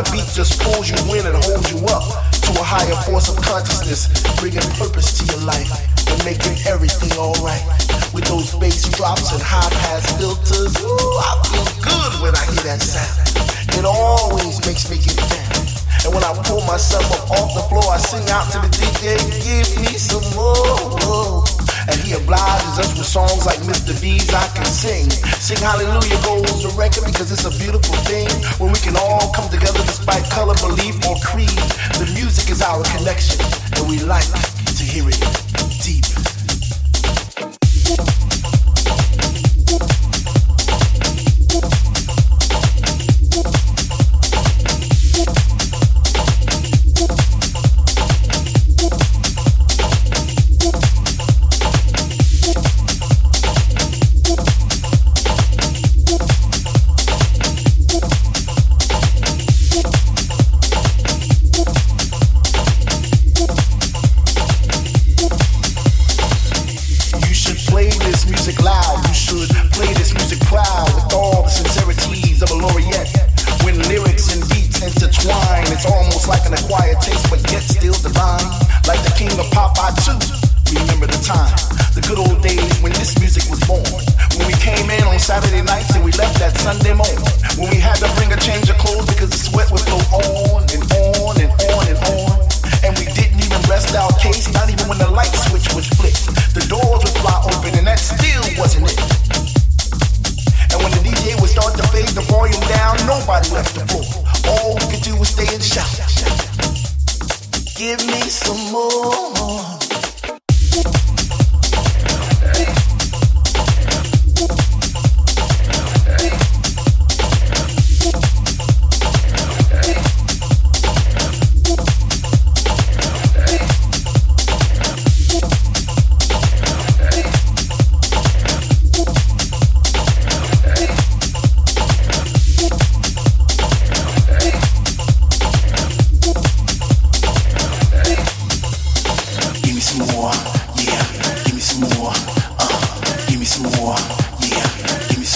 the beat just pulls you in and holds you up to a higher force of consciousness, bringing purpose to your life and making everything alright. With those bass drops and high pass filters, ooh, I feel good when I hear that sound. It always makes me get down. And when I pull myself up off the floor, I sing out to the DJ, give me some more. And he obliges us with songs like Mr. B's. I Can Sing. Sing Hallelujah goes the record because it's a beautiful thing color believe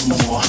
more.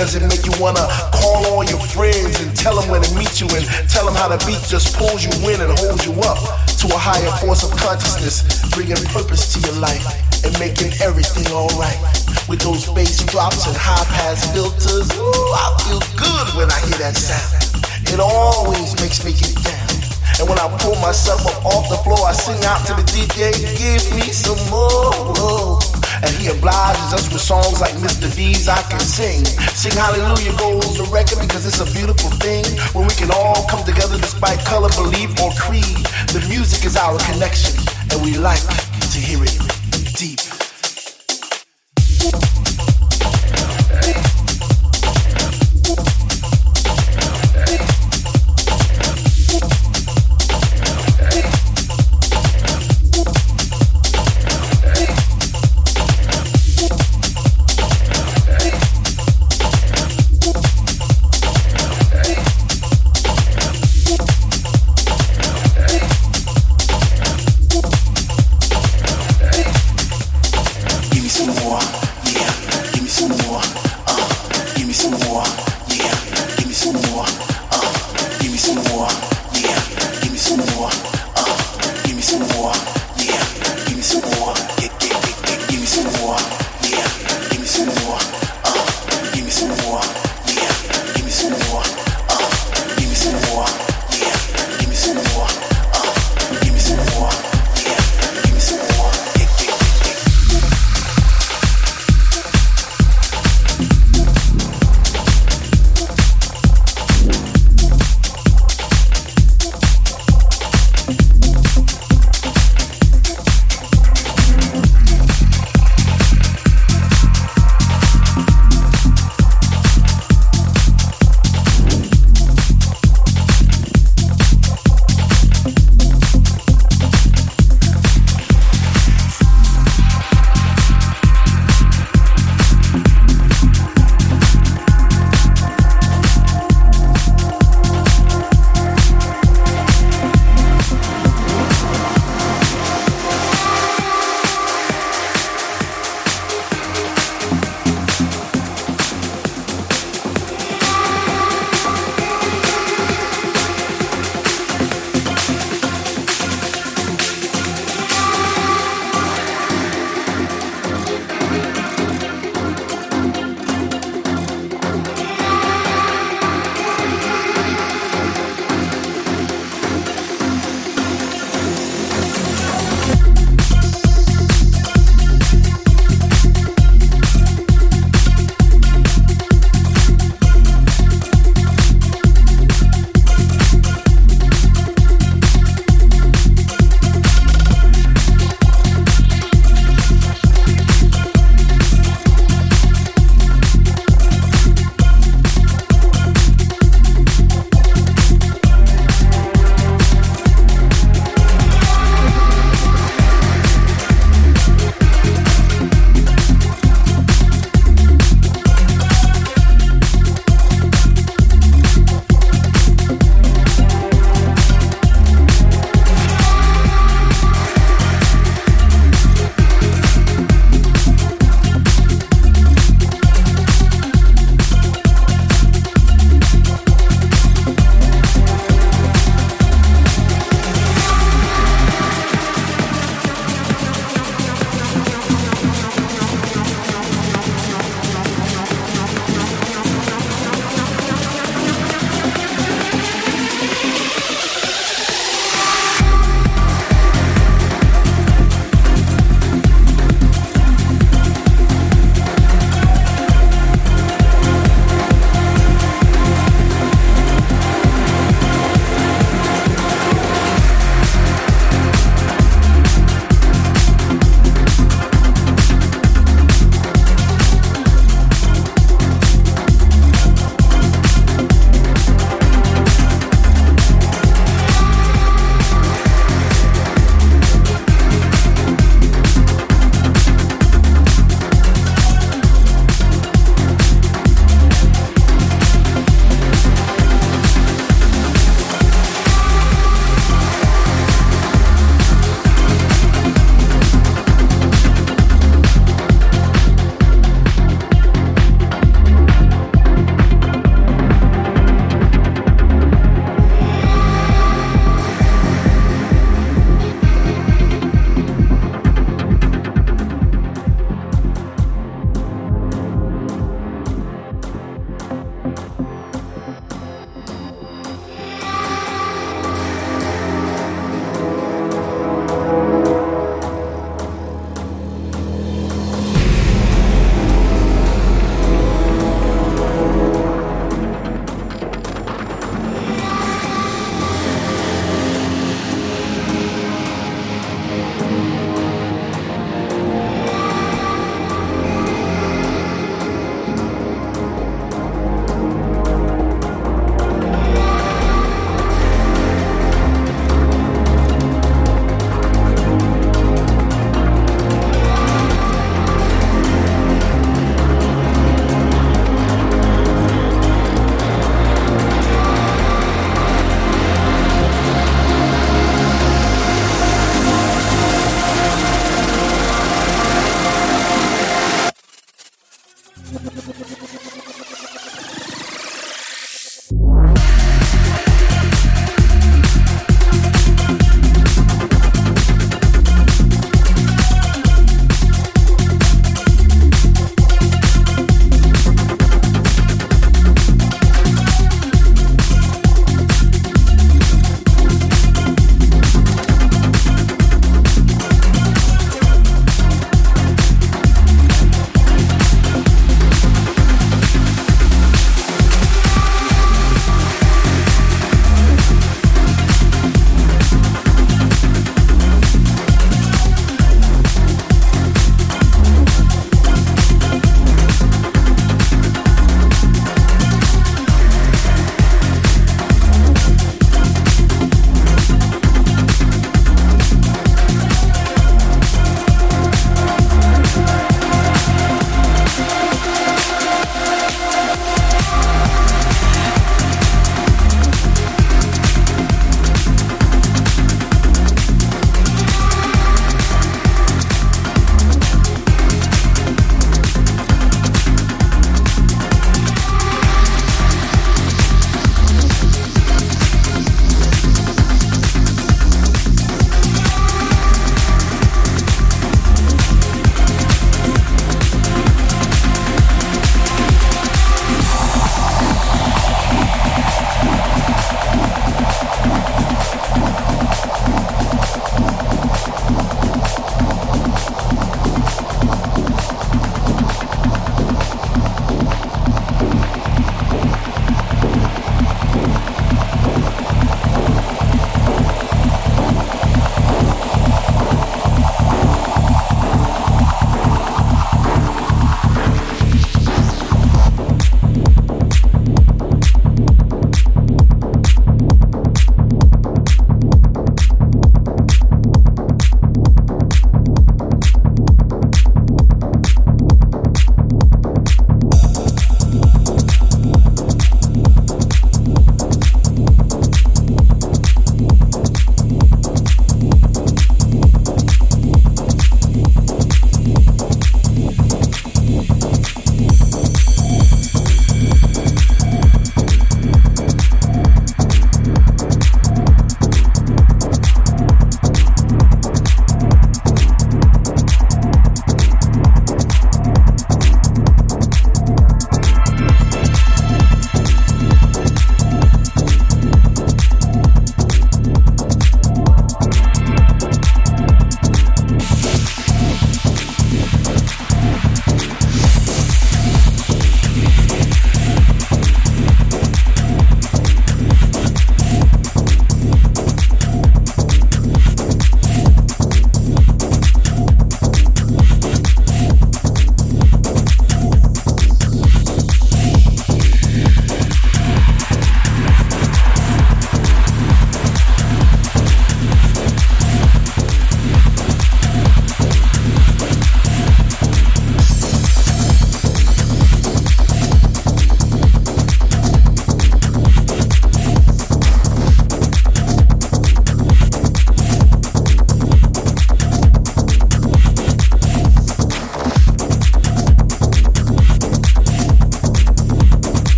Does it make you wanna call all your friends and tell them where to meet you and tell them how the beat just pulls you in and holds you up to a higher force of consciousness, bringing purpose to your life and making everything alright. With those bass drops and high pass filters, ooh, I feel good when I hear that sound. It always makes me get down. And when I pull myself up off the floor, I sing out to the DJ, give me some more. And he obliges us with songs like Mr. D's I Can Sing. Sing Hallelujah goes the record because it's a beautiful thing when we can all come together despite color, belief, or creed. The music is our connection, and we like to hear it